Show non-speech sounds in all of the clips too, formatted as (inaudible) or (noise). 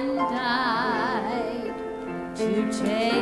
and died to take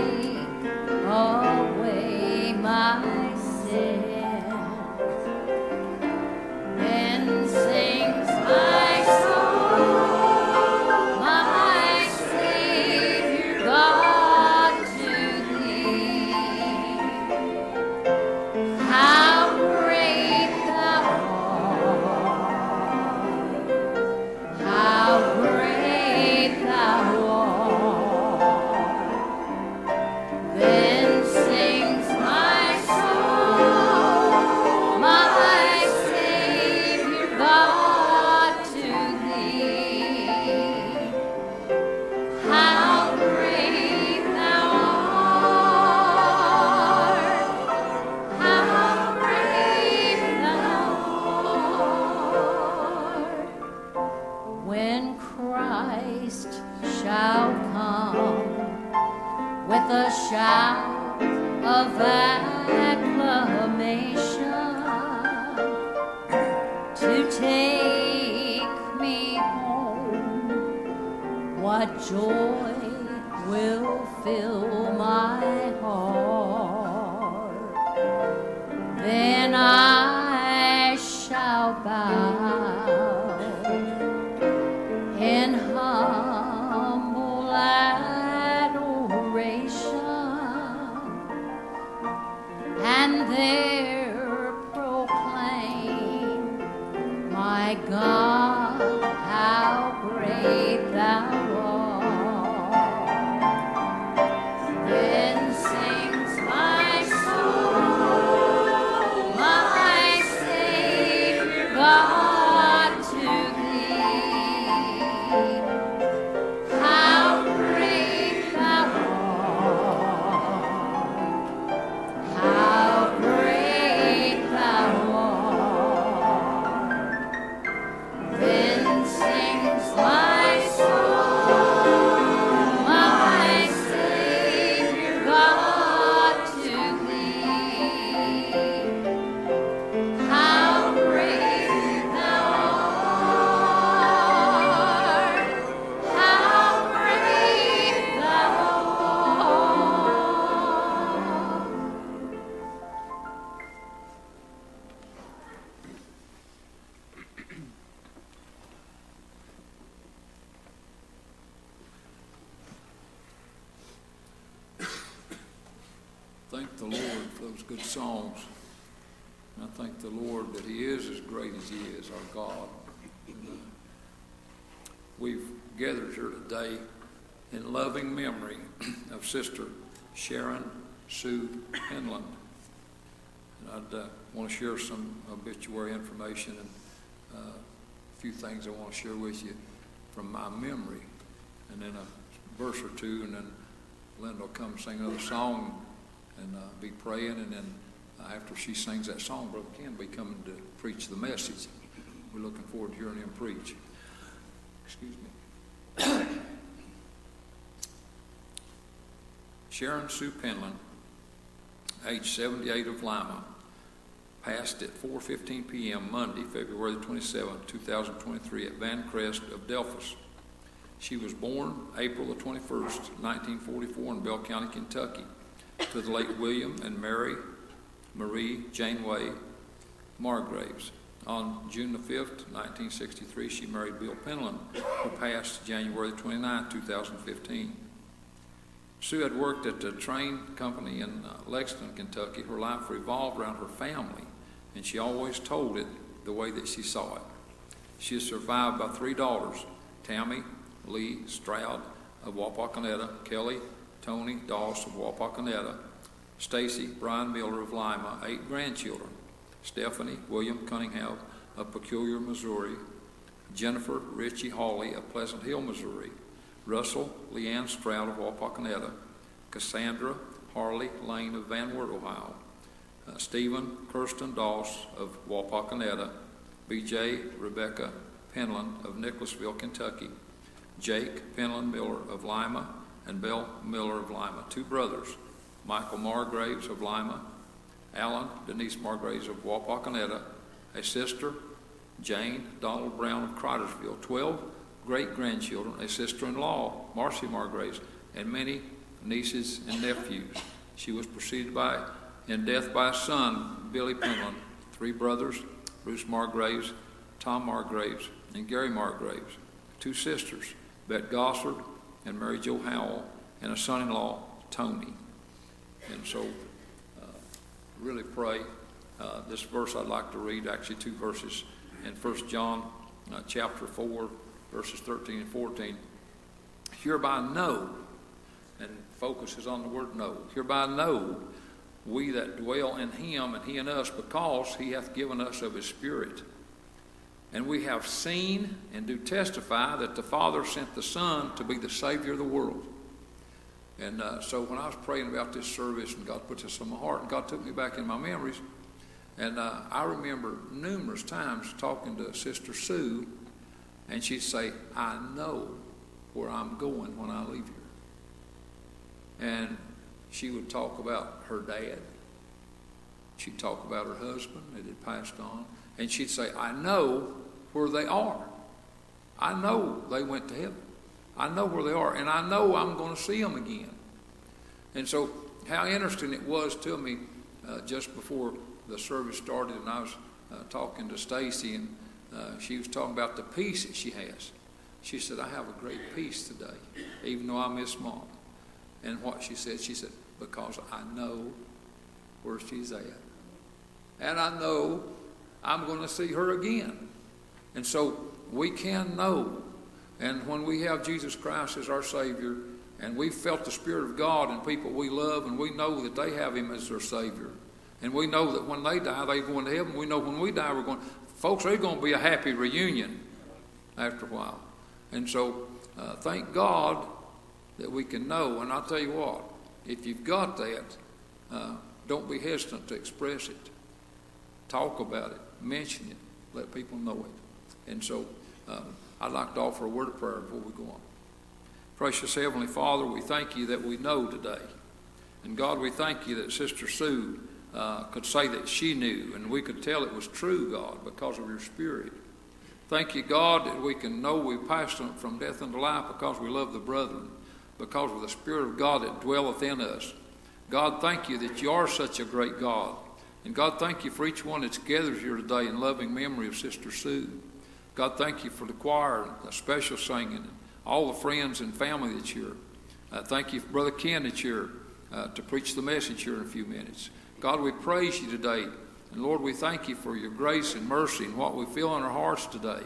shall songs. And I thank the Lord that He is as great as He is, our God. And, uh, we've gathered here today in loving memory of Sister Sharon Sue Penland. And I'd uh, want to share some obituary information and uh, a few things I want to share with you from my memory, and then a verse or two, and then Linda will come sing another song and uh, be praying, and then after she sings that song, Brother Ken will be coming to preach the message. We're looking forward to hearing him preach. Excuse me. (coughs) Sharon Sue Penland, age 78 of Lima, passed at 4.15 p.m. Monday, February 27, 2023 at Vancrest of Delphos. She was born April the 21st, 1944 in Bell County, Kentucky to the late William and Mary Marie Janeway Margraves. On June the 5th, 1963, she married Bill Penland, who passed January 29, 2015. Sue had worked at the Trane company in uh, Lexington, Kentucky. Her life revolved around her family, and she always told it the way that she saw it. She is survived by three daughters Tammy Lee Stroud of Wapakoneta, Kelly Tony Doss of Wapakoneta, Stacy Brian Miller of Lima, eight grandchildren, Stephanie William Cunningham of Peculiar, Missouri, Jennifer Ritchie Hawley of Pleasant Hill, Missouri, Russell Leanne Stroud of Wapakoneta, Cassandra Harley Lane of Van Wert, Ohio, uh, Stephen Kirsten Doss of Wapakoneta, B.J. Rebecca Penland of Nicholasville, Kentucky, Jake Penland Miller of Lima, and Bill Miller of Lima, two brothers, Michael Margraves of Lima, Alan Denise Margraves of Wapakoneta, a sister, Jane Donald Brown of Cridersville, 12 great grandchildren, a sister in law, Marcy Margraves, and many nieces and nephews. She was preceded by in death by a son, Billy Penland, three brothers, Bruce Margraves, Tom Margraves, and Gary Margraves, two sisters, Bette Gossard and Mary Jo Howell, and a son in law, Tony. And so, uh, really pray. Uh, this verse I'd like to read, actually, two verses in 1 John uh, chapter 4, verses 13 and 14. Hereby know, and focuses on the word know, hereby know we that dwell in him and he in us, because he hath given us of his Spirit. And we have seen and do testify that the Father sent the Son to be the Savior of the world. And uh, so when I was praying about this service, and God put this on my heart, and God took me back in my memories, and uh, I remember numerous times talking to Sister Sue, and she'd say, I know where I'm going when I leave here. And she would talk about her dad. She'd talk about her husband that had passed on and she'd say, I know where they are. I know they went to heaven. I know where they are, and I know I'm going to see them again. And so, how interesting it was to me uh, just before the service started, and I was uh, talking to Stacy, and uh, she was talking about the peace that she has. She said, I have a great peace today, even though I miss mom. And what she said, she said, because I know where she's at. And I know I'm going to see her again. And so we can know. And when we have Jesus Christ as our Savior, and we've felt the Spirit of God in people we love, and we know that they have Him as their Savior, and we know that when they die, they're going to heaven. We know when we die, we're going. Folks, there's going to be a happy reunion after a while. And so, uh, thank God that we can know. And I'll tell you what, if you've got that, uh, don't be hesitant to express it. Talk about it mention it, let people know it. And so um, I'd like to offer a word of prayer before we go on. Precious Heavenly Father, we thank you that we know today. And God, we thank you that Sister Sue uh, could say that she knew, and we could tell it was true, God, because of your Spirit. Thank you, God, that we can know we passed from death unto life because we love the brethren, because of the Spirit of God that dwelleth in us. God, thank you that you are such a great God. And God, thank you for each one that's gathered here today in loving memory of Sister Sue. God, thank you for the choir the special singing and all the friends and family that's here. Uh, thank you Brother Ken that's here. uh, to preach the message here in a few minutes. God, we praise you today. And Lord, we thank you for your grace and mercy and what we feel in our hearts today.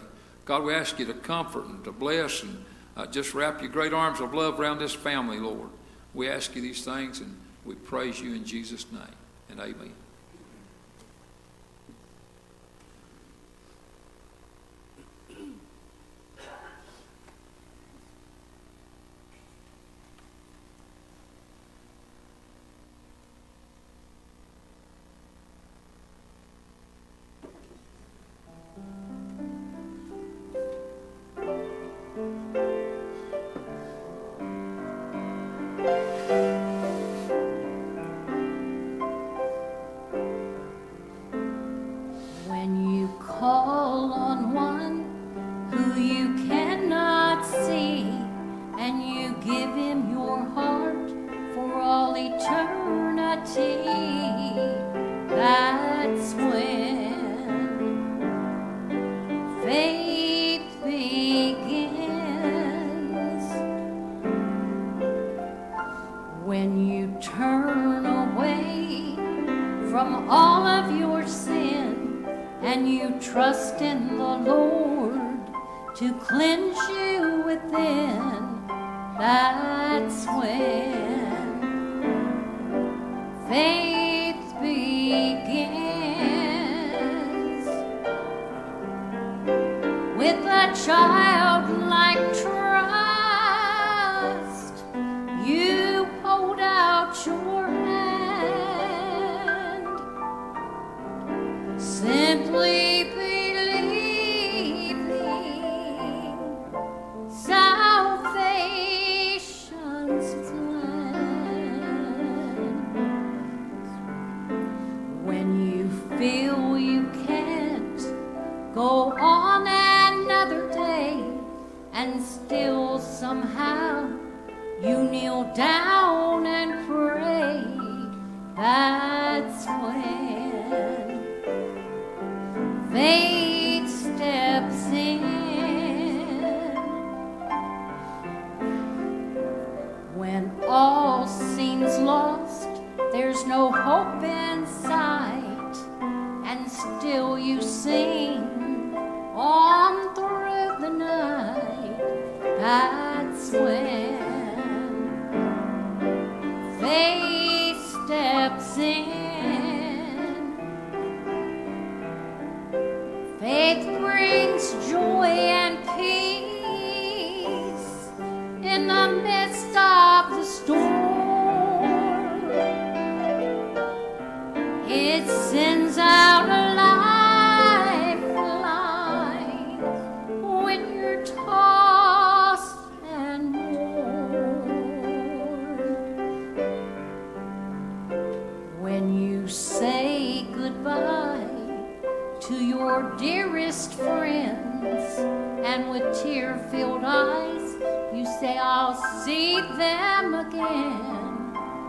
God, we ask you to comfort and to bless and uh, just wrap your great arms of love around this family, Lord. We ask you these things and we praise you in Jesus' name. And amen. no hope then.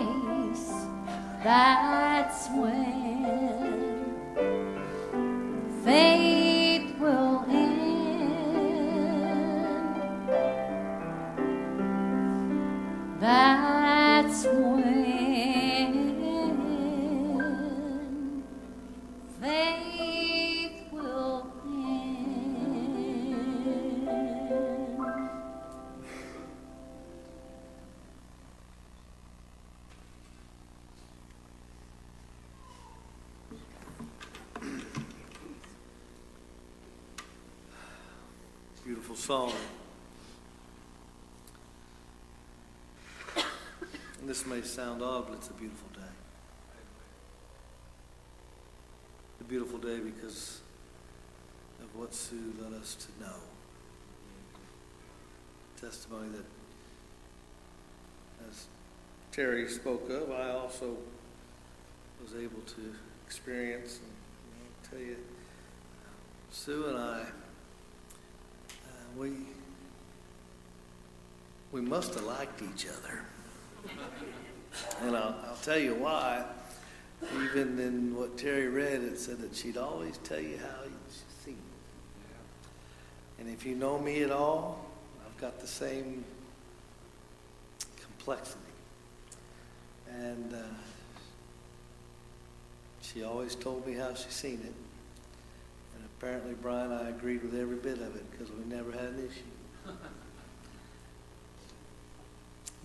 embrace. That's when Song. And this may sound odd, but it's a beautiful day. A beautiful day because of what Sue led us to know. Testimony that, as Terry spoke of, I also was able to experience. And I'll tell you, Sue and I, we we must have liked each other. And I'll, I'll tell you why. Even in what Terry read, it said that she'd always tell you how she seen. It. And if you know me at all, I've got the same complexity. And uh, she always told me how she seen it. Apparently, Brian, and I agreed with every bit of it because we never had an issue. (laughs)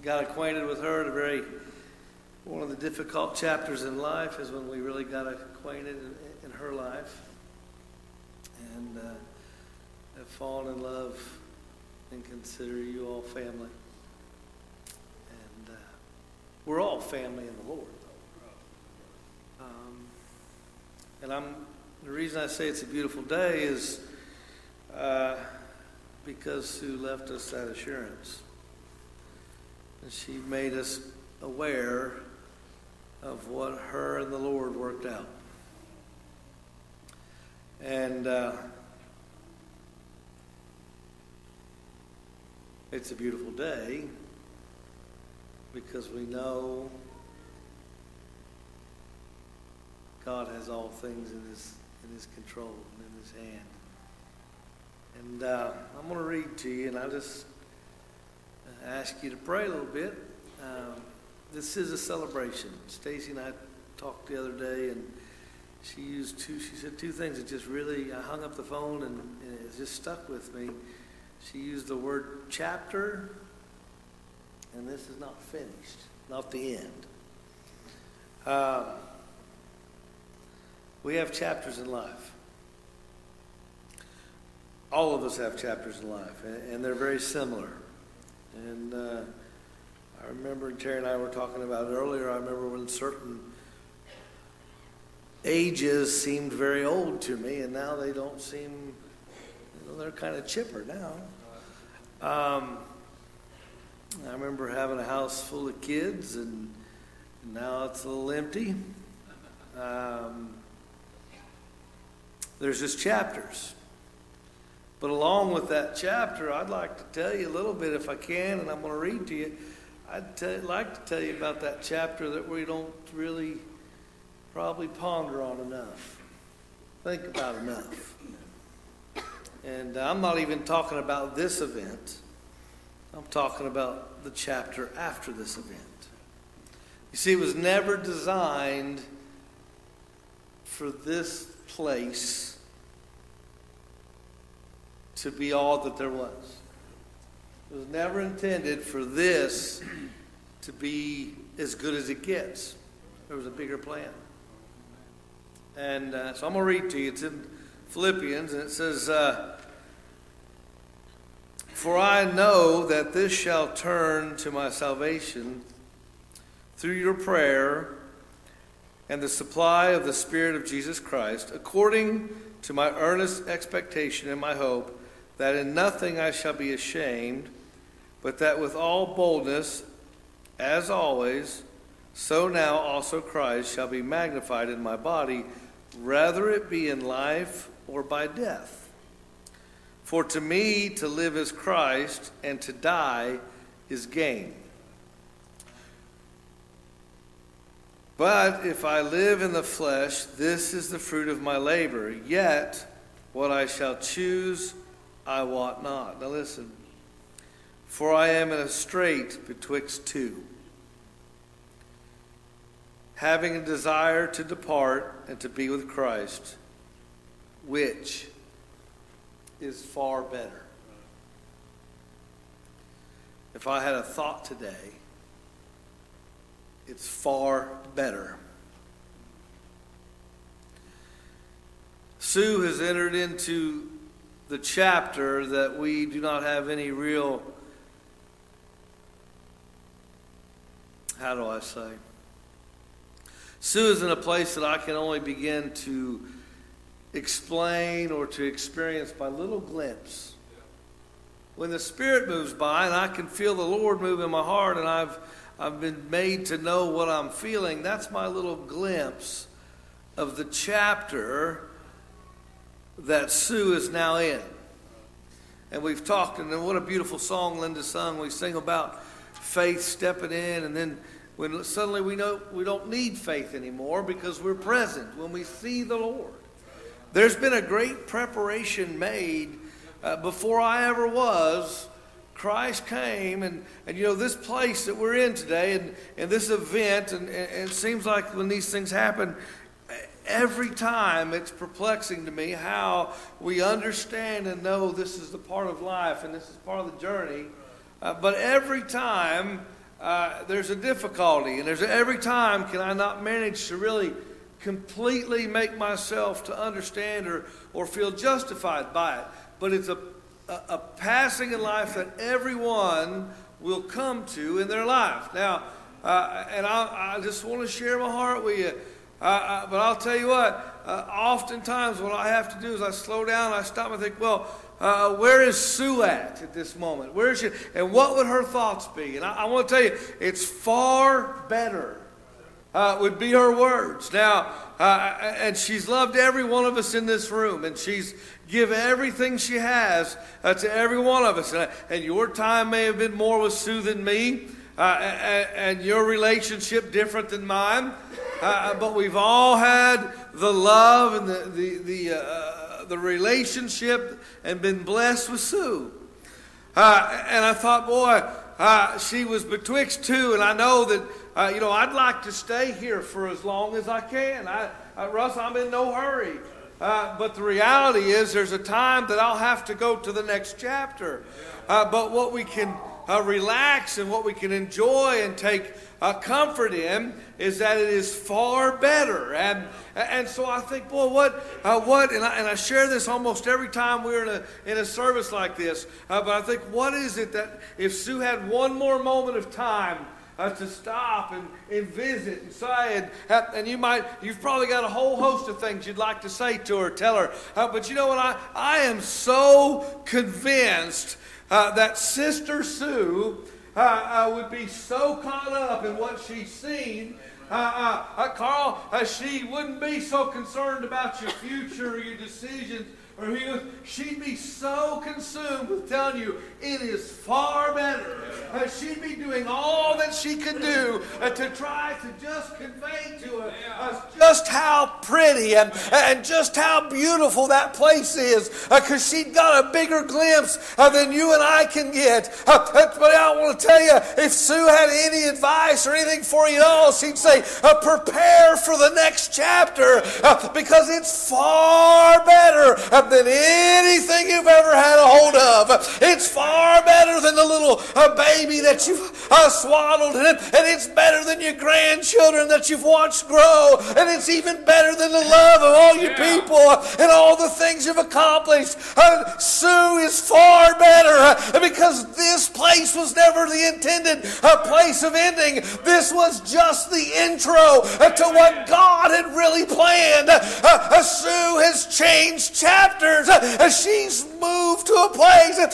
got acquainted with her at a very one of the difficult chapters in life is when we really got acquainted in, in her life. And uh, have fallen in love and consider you all family. And uh, we're all family in the lord um, and i'm the reason i say it's a beautiful day is uh, because sue left us that assurance and she made us aware of what her and the Lord worked out. And uh, it's a beautiful day because we know God has all things in His in His control and in His hand. And uh, I'm going to read to you, and I just ask you to pray a little bit. Um, this is a celebration. Stacy and I talked the other day, and she used two. She said two things that just really. I hung up the phone, and, and it just stuck with me. She used the word chapter, and this is not finished, not the end. Uh, we have chapters in life. All of us have chapters in life, and, and they're very similar. And uh, I remember Terry and I were talking about it earlier. I remember when certain ages seemed very old to me, and now they don't seem, you know, they're kind of chipper now. Um, I remember having a house full of kids, and now it's a little empty. Um, there's just chapters. But along with that chapter, I'd like to tell you a little bit, if I can, and I'm going to read to you. I'd tell, like to tell you about that chapter that we don't really probably ponder on enough, think about enough. And I'm not even talking about this event, I'm talking about the chapter after this event. You see, it was never designed for this place to be all that there was. It was never intended for this to be as good as it gets. There was a bigger plan. And uh, so I'm going to read to you. It's in Philippians, and it says, uh, For I know that this shall turn to my salvation through your prayer and the supply of the Spirit of Jesus Christ, according to my earnest expectation and my hope that in nothing I shall be ashamed, but that with all boldness, as always, so now also Christ shall be magnified in my body, whether it be in life or by death. For to me to live is Christ, and to die is gain. But if I live in the flesh, this is the fruit of my labor. Yet what I shall choose, I wot not. Now listen. For I am in a strait betwixt two, having a desire to depart and to be with Christ, which is far better. If I had a thought today, it's far better. Sue has entered into the chapter that we do not have any real, how do I say? Sue is in a place that I can only begin to explain or to experience by little glimpse. When the Spirit moves by and I can feel the Lord move in my heart and I've I've been made to know what I'm feeling. That's my little glimpse of the chapter that Sue is now in. And we've talked, and what a beautiful song Linda sung. We sing about faith stepping in, and then when suddenly we know we don't need faith anymore because we're present when we see the Lord. There's been a great preparation made uh, before I ever was Christ came, and, and you know, this place that we're in today, and, and this event, and, and it seems like when these things happen, every time it's perplexing to me how we understand and know this is the part of life and this is part of the journey. Uh, but every time uh, there's a difficulty, and there's a, every time can I not manage to really completely make myself to understand or, or feel justified by it. But it's a a, a passing in life that everyone will come to in their life. Now, uh, and I, I, just want to share my heart with you. Uh, uh, but I'll tell you what, uh, oftentimes what I have to do is I slow down, I stop and think, well, uh, where is Sue at at this moment? Where is she? And what would her thoughts be? And I, I want to tell you, it's far better uh, would be her words. Now, uh, and she's loved every one of us in this room, and she's given everything she has uh, to every one of us. And, and, your time may have been more with Sue than me, uh, and, and, your relationship different than mine. Uh, but we've all had the love and the the the, uh, the relationship, and been blessed with Sue. and I thought, boy, she was betwixt two, and I know that uh, you know, I'd like to stay here for as long as I can. I, uh, Russ, I'm in no hurry. Uh, but the reality is, there's a time that I'll have to go to the next chapter. Uh, but what we can uh, relax and what we can enjoy and take uh, comfort in is that it is far better. And and so I think, boy, what uh, what? And I, and I share this almost every time we're in a in a service like this. Uh, but I think, what is it that if Sue had one more moment of time? Uh, to stop and, and visit and say, and, and you might, you've probably got a whole host of things you'd like to say to her, tell her. Uh, but you know what? I, I am so convinced uh, that Sister Sue uh, uh, would be so caught up in what she's seen. Uh, Carl, she wouldn't be so concerned about your future or your decisions or he she'd be so consumed with telling you it is far better. Uh, she'd be doing all that she could do uh, to try to just convey to us uh, just how pretty and, and just how beautiful that place is because uh, she'd got a bigger glimpse uh, than you and I can get. Uh, but I want to tell you, if Sue had any advice or anything for you all, she'd say, prepare for the next chapter because it's far better than anything you've ever had a hold of. It's far better than the little uh, baby that you've uh, swaddled, and, and it's better than your grandchildren that you've watched grow, and it's even better than the love of all your yeah. people and all the things you've accomplished. Uh, Sue is far better uh, because this place was never the intended uh, place of ending. This was just the intro uh, to what God had really planned. Sue has changed chapters chapters, uh, she's moved to a place. And,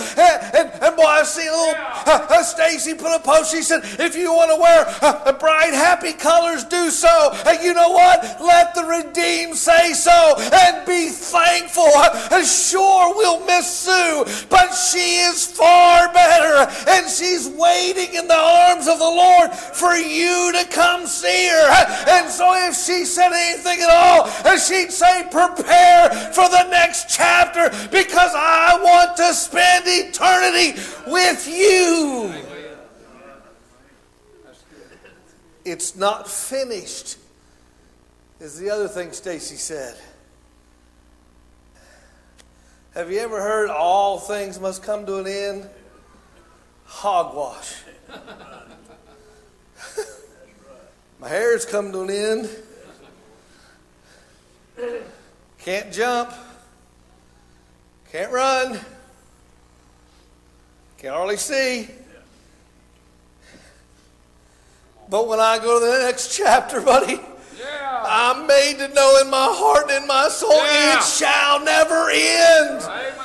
and, and boy, I've seen a little, uh, uh Stacy put a post She said, if you want to wear bright, happy colors, do so. And you know what? Let the redeemed say so and be thankful. And Sure, we'll miss Sue, but she is far better. And she's waiting in the arms of the Lord for you to come see her. And so if she said anything at all, she'd say, prepare for the next chapter because I want to spend eternity with you. It's not finished, is the other thing Stacy said. Have you ever heard all things must come to an end? Hogwash. (laughs) My hair's come to an end. Can't jump. Can't run. can't hardly see. But when I go to the next (laughs) chapter, buddy, Yeah. I'm made to know in my heart and in my soul Yeah. it shall never end. Amen.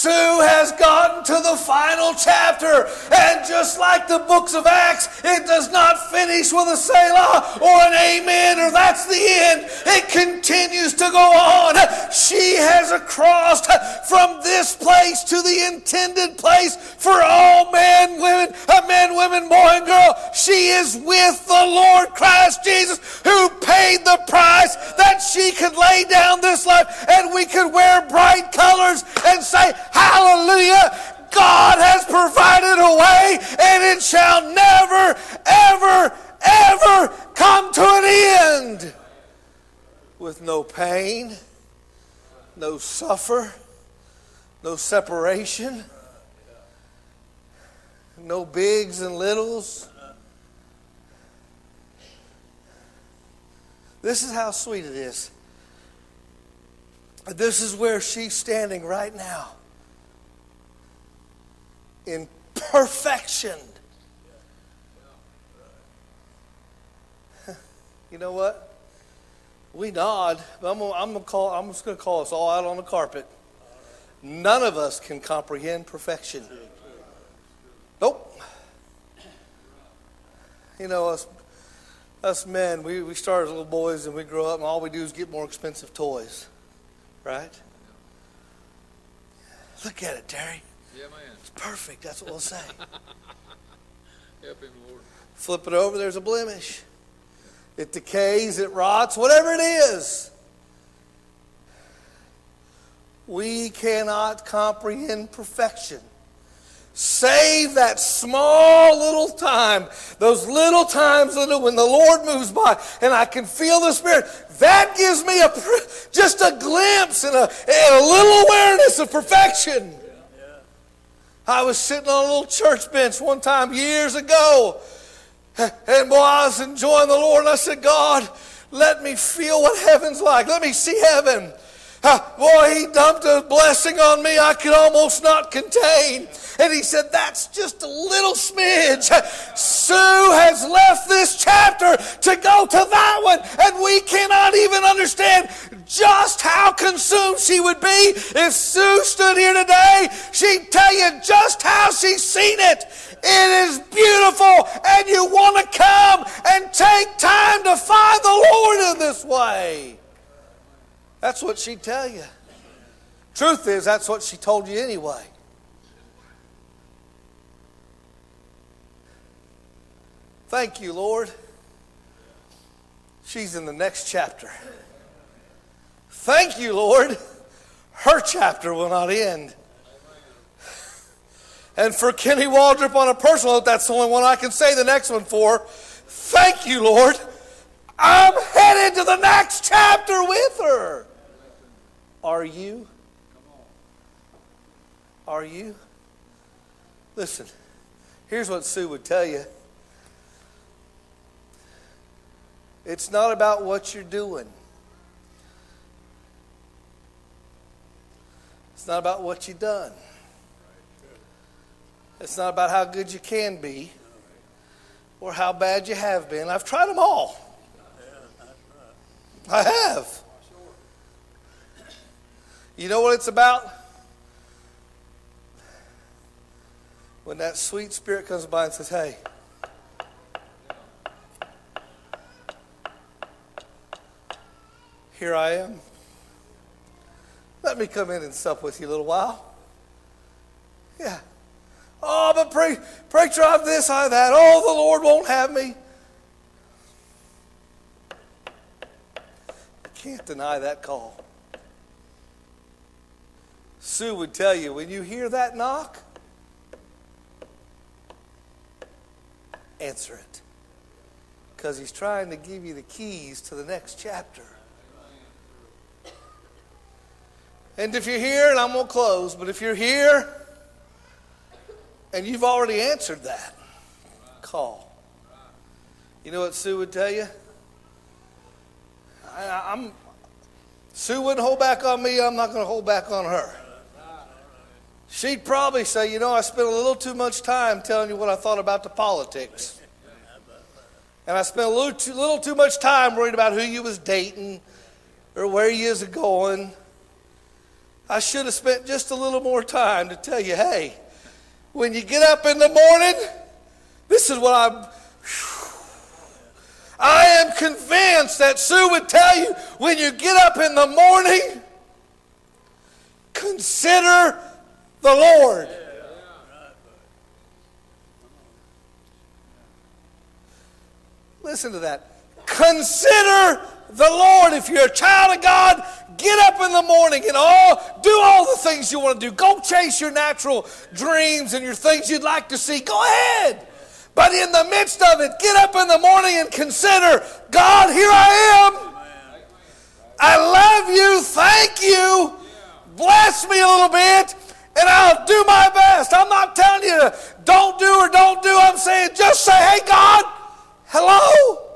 Sue has gotten to the final chapter, and just like the books of Acts, it does not finish with a Selah or an Amen or that's the end. It continues to go on. She has crossed from this place to the intended place for all men, women, uh, men, women, boy, and girl. She is with the Lord Christ Jesus, who paid the price that she could lay down this life and we could wear bright colors and say, Hallelujah! God has provided a way, and it shall never, ever, ever come to an end with no pain, no suffer, no separation, no bigs and littles. This is how sweet it is. This is where she's standing right now in perfection. (laughs) You know what? We nod, but I'm gonna, I'm gonna call. I'm just gonna call us all out on the carpet. None of us can comprehend perfection. Nope. You know us. Us men, we, we start as little boys and we grow up, and all we do is get more expensive toys, right? Look at it, Terry. Yeah, man. Perfect. That's what we'll say. (laughs) Help him, Lord. Flip it over, there's a blemish. It decays, it rots, whatever it is. We cannot comprehend perfection. Save that small little time, those little times little when the Lord moves by and I can feel the Spirit. That gives me a just a glimpse and a, and a little awareness of perfection. I was sitting on a little church bench one time years ago. And boy, I was enjoying the Lord. And I said, God, let me feel what heaven's like. Let me see heaven. Boy, he dumped a blessing on me I could almost not contain. And he said, That's just a little smidge. Sue has left this chapter to go to that one, and we cannot even understand just how consumed she would be if Sue stood here today. She'd tell you just how she's seen it. It is beautiful, and you want to come and take time to find the Lord in this way. That's what she'd tell you. Truth is, that's what she told you anyway. Thank you, Lord. She's in the next chapter. Thank you, Lord. Her chapter will not end. And for Kenny Waldrop on a personal note, that's the only one I can say the next one for. Thank you, Lord. I'm headed to the next chapter with her. Are you? Are you? Listen, here's what Sue would tell you it's not about what you're doing, it's not about what you've done, it's not about how good you can be or how bad you have been. I've tried them all. I have. You know what it's about? When that sweet spirit comes by and says, Hey, here I am. Let me come in and sup with you a little while. Yeah. Oh, but pray, preacher, I'm this, I'm that. Oh, the Lord won't have me. You can't deny that call. Sue would tell you when you hear that knock, answer it. Because he's trying to give you the keys to the next chapter. And if you're here, and I'm going to close, but if you're here and you've already answered that, call. You know what Sue would tell you? I, am Sue wouldn't hold back on me. I'm not going to hold back on her. She'd probably say, you know, I spent a little too much time telling you what I thought about the politics. And I spent a little too, little too much time worried about who you was dating or where you was going. I should have spent just a little more time to tell you, hey, when you get up in the morning, this is what I'm. I am convinced that Sue would tell you when you get up in the morning, consider the Lord. Listen to that. Consider the Lord. If you're a child of God, get up in the morning and all do all the things you want to do. Go chase your natural dreams and your things you'd like to see. Go ahead. But in the midst of it, get up in the morning and consider, God, here I am. I love you. Thank you. Bless me a little bit and I'll do my best. I'm not telling you to don't do or don't do. I'm saying just say, hey, God, hello.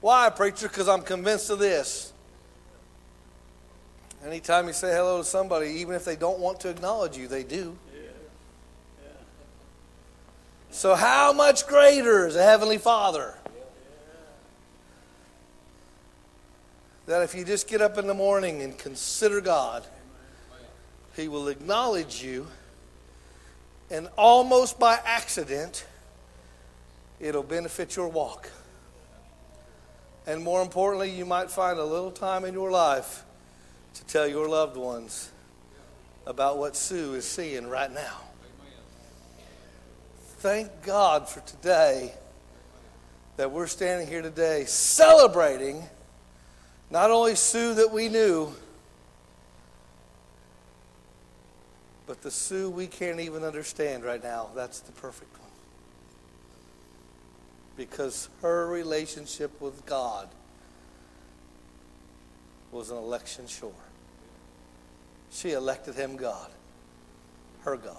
Why, preacher? Because I'm convinced of this. Anytime you say hello to somebody, even if they don't want to acknowledge you, they do. So, how much greater is a Heavenly Father? That if you just get up in the morning and consider God, He will acknowledge you, and almost by accident, it'll benefit your walk. And more importantly, you might find a little time in your life to tell your loved ones about what Sue is seeing right now. Thank God for today that we're standing here today celebrating not only Sue that we knew, but the Sue we can't even understand right now. That's the perfect one because her relationship with God was an election sure. She elected him God, her God.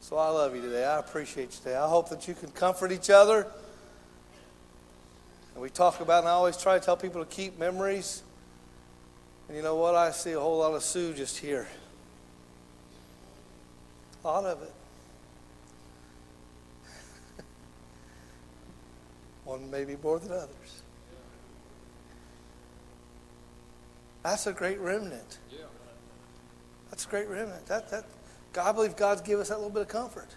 So I love you today. I appreciate you today. I hope that you can comfort each other. And we talk about, and I always try to tell people to keep memories. And you know what? I see a whole lot of Sue just here. Lot of it. (laughs) One maybe more than others. That's a great remnant. That's a great remnant. That, that, God, I believe God's given us that little bit of comfort.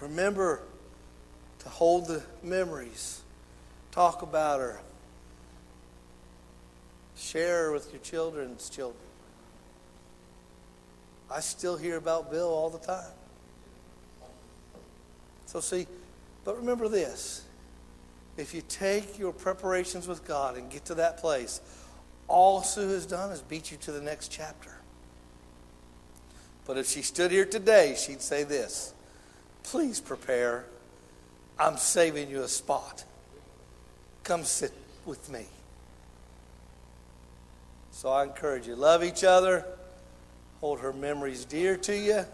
Remember to hold the memories, talk about her, share with your children's children. I still hear about Bill all the time. So, see, but remember this if you take your preparations with God and get to that place, all Sue has done is beat you to the next chapter. But if she stood here today, she'd say this Please prepare. I'm saving you a spot. Come sit with me. So I encourage you love each other, hold her memories dear to you,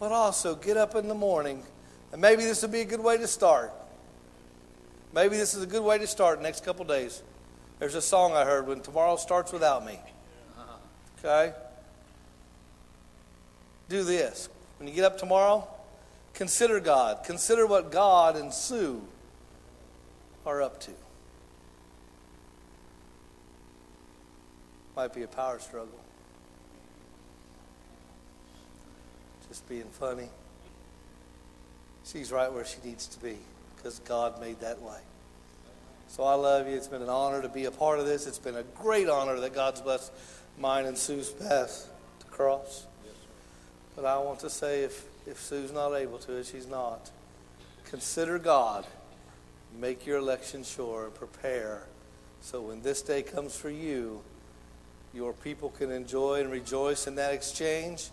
but also get up in the morning and maybe this would be a good way to start. Maybe this is a good way to start the next couple days. There's a song I heard when tomorrow starts without me. Okay? Do this. When you get up tomorrow, consider God. Consider what God and Sue are up to. Might be a power struggle. Just being funny. She's right where she needs to be. because God made that way. So I love you. It's been an honor to be a part of this. It's been a great honor that God's blessed mine and Sue's path to cross. But I want to say if, if Sue's not able to, she's not, consider God. Make your election sure and prepare so when this day comes for you, your people can enjoy and rejoice in that exchange,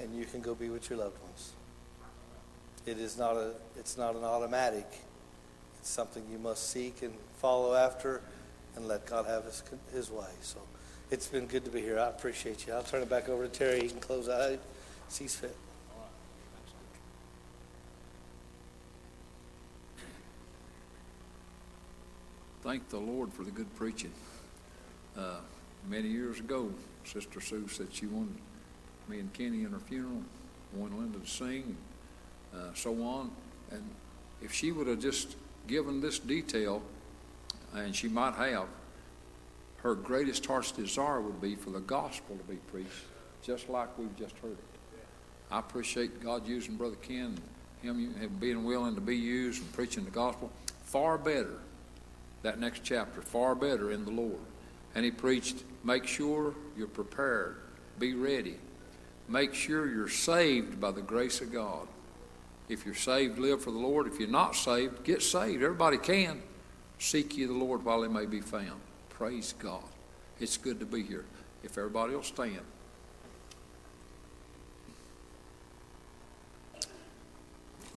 and you can go be with your loved ones. It is not a, it's not an automatic. It's something you must seek and follow after and let God have his, his way. So it's been good to be here. I appreciate you. I'll turn it back over to Terry. He can close out. Sees fit. Thank the Lord for the good preaching. Uh, many years ago, Sister Sue said she wanted me and Kenny in her funeral, wanted Linda to sing, uh, so on. And if she would have just given this detail, and she might have, her greatest heart's desire would be for the gospel to be preached, just like we've just heard it. I appreciate God using Brother Ken, him being willing to be used and preaching the gospel. Far better, that next chapter, far better in the Lord. And he preached, make sure you're prepared, be ready. Make sure you're saved by the grace of God. If you're saved, live for the Lord. If you're not saved, get saved. Everybody can. Seek ye the Lord while he may be found. Praise God. It's good to be here. If everybody will stand.